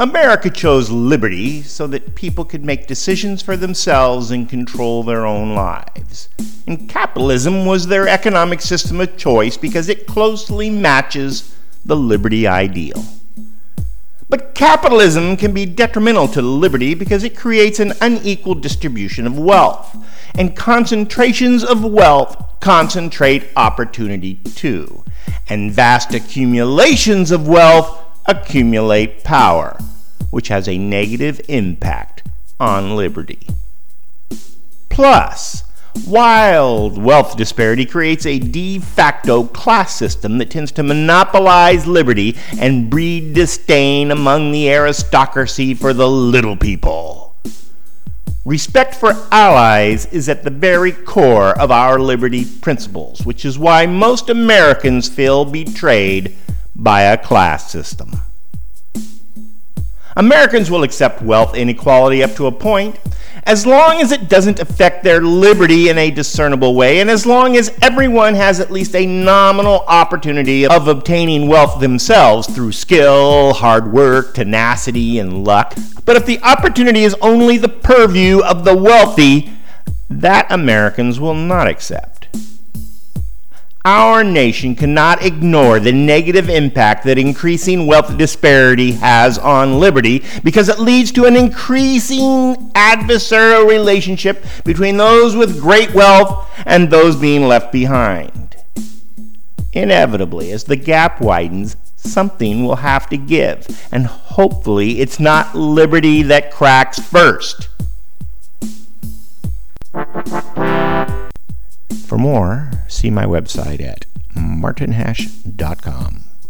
America chose liberty so that people could make decisions for themselves and control their own lives. And capitalism was their economic system of choice because it closely matches the liberty ideal. But capitalism can be detrimental to liberty because it creates an unequal distribution of wealth. And concentrations of wealth concentrate opportunity too. And vast accumulations of wealth accumulate power, which has a negative impact on liberty. Plus, wild wealth disparity creates a de facto class system that tends to monopolize liberty and breed disdain among the aristocracy for the little people. Respect for allies is at the very core of our liberty principles, which is why most Americans feel betrayed by a class system. Americans will accept wealth inequality up to a point, as long as it doesn't affect their liberty in a discernible way, and as long as everyone has at least a nominal opportunity of obtaining wealth themselves through skill, hard work, tenacity, and luck. But if the opportunity is only the purview of the wealthy, that Americans will not accept. Our nation cannot ignore the negative impact that increasing wealth disparity has on liberty because it leads to an increasing adversarial relationship between those with great wealth and those being left behind. Inevitably, as the gap widens, something will have to give, and hopefully, it's not liberty that cracks first. For more, see my website at martinhash.com.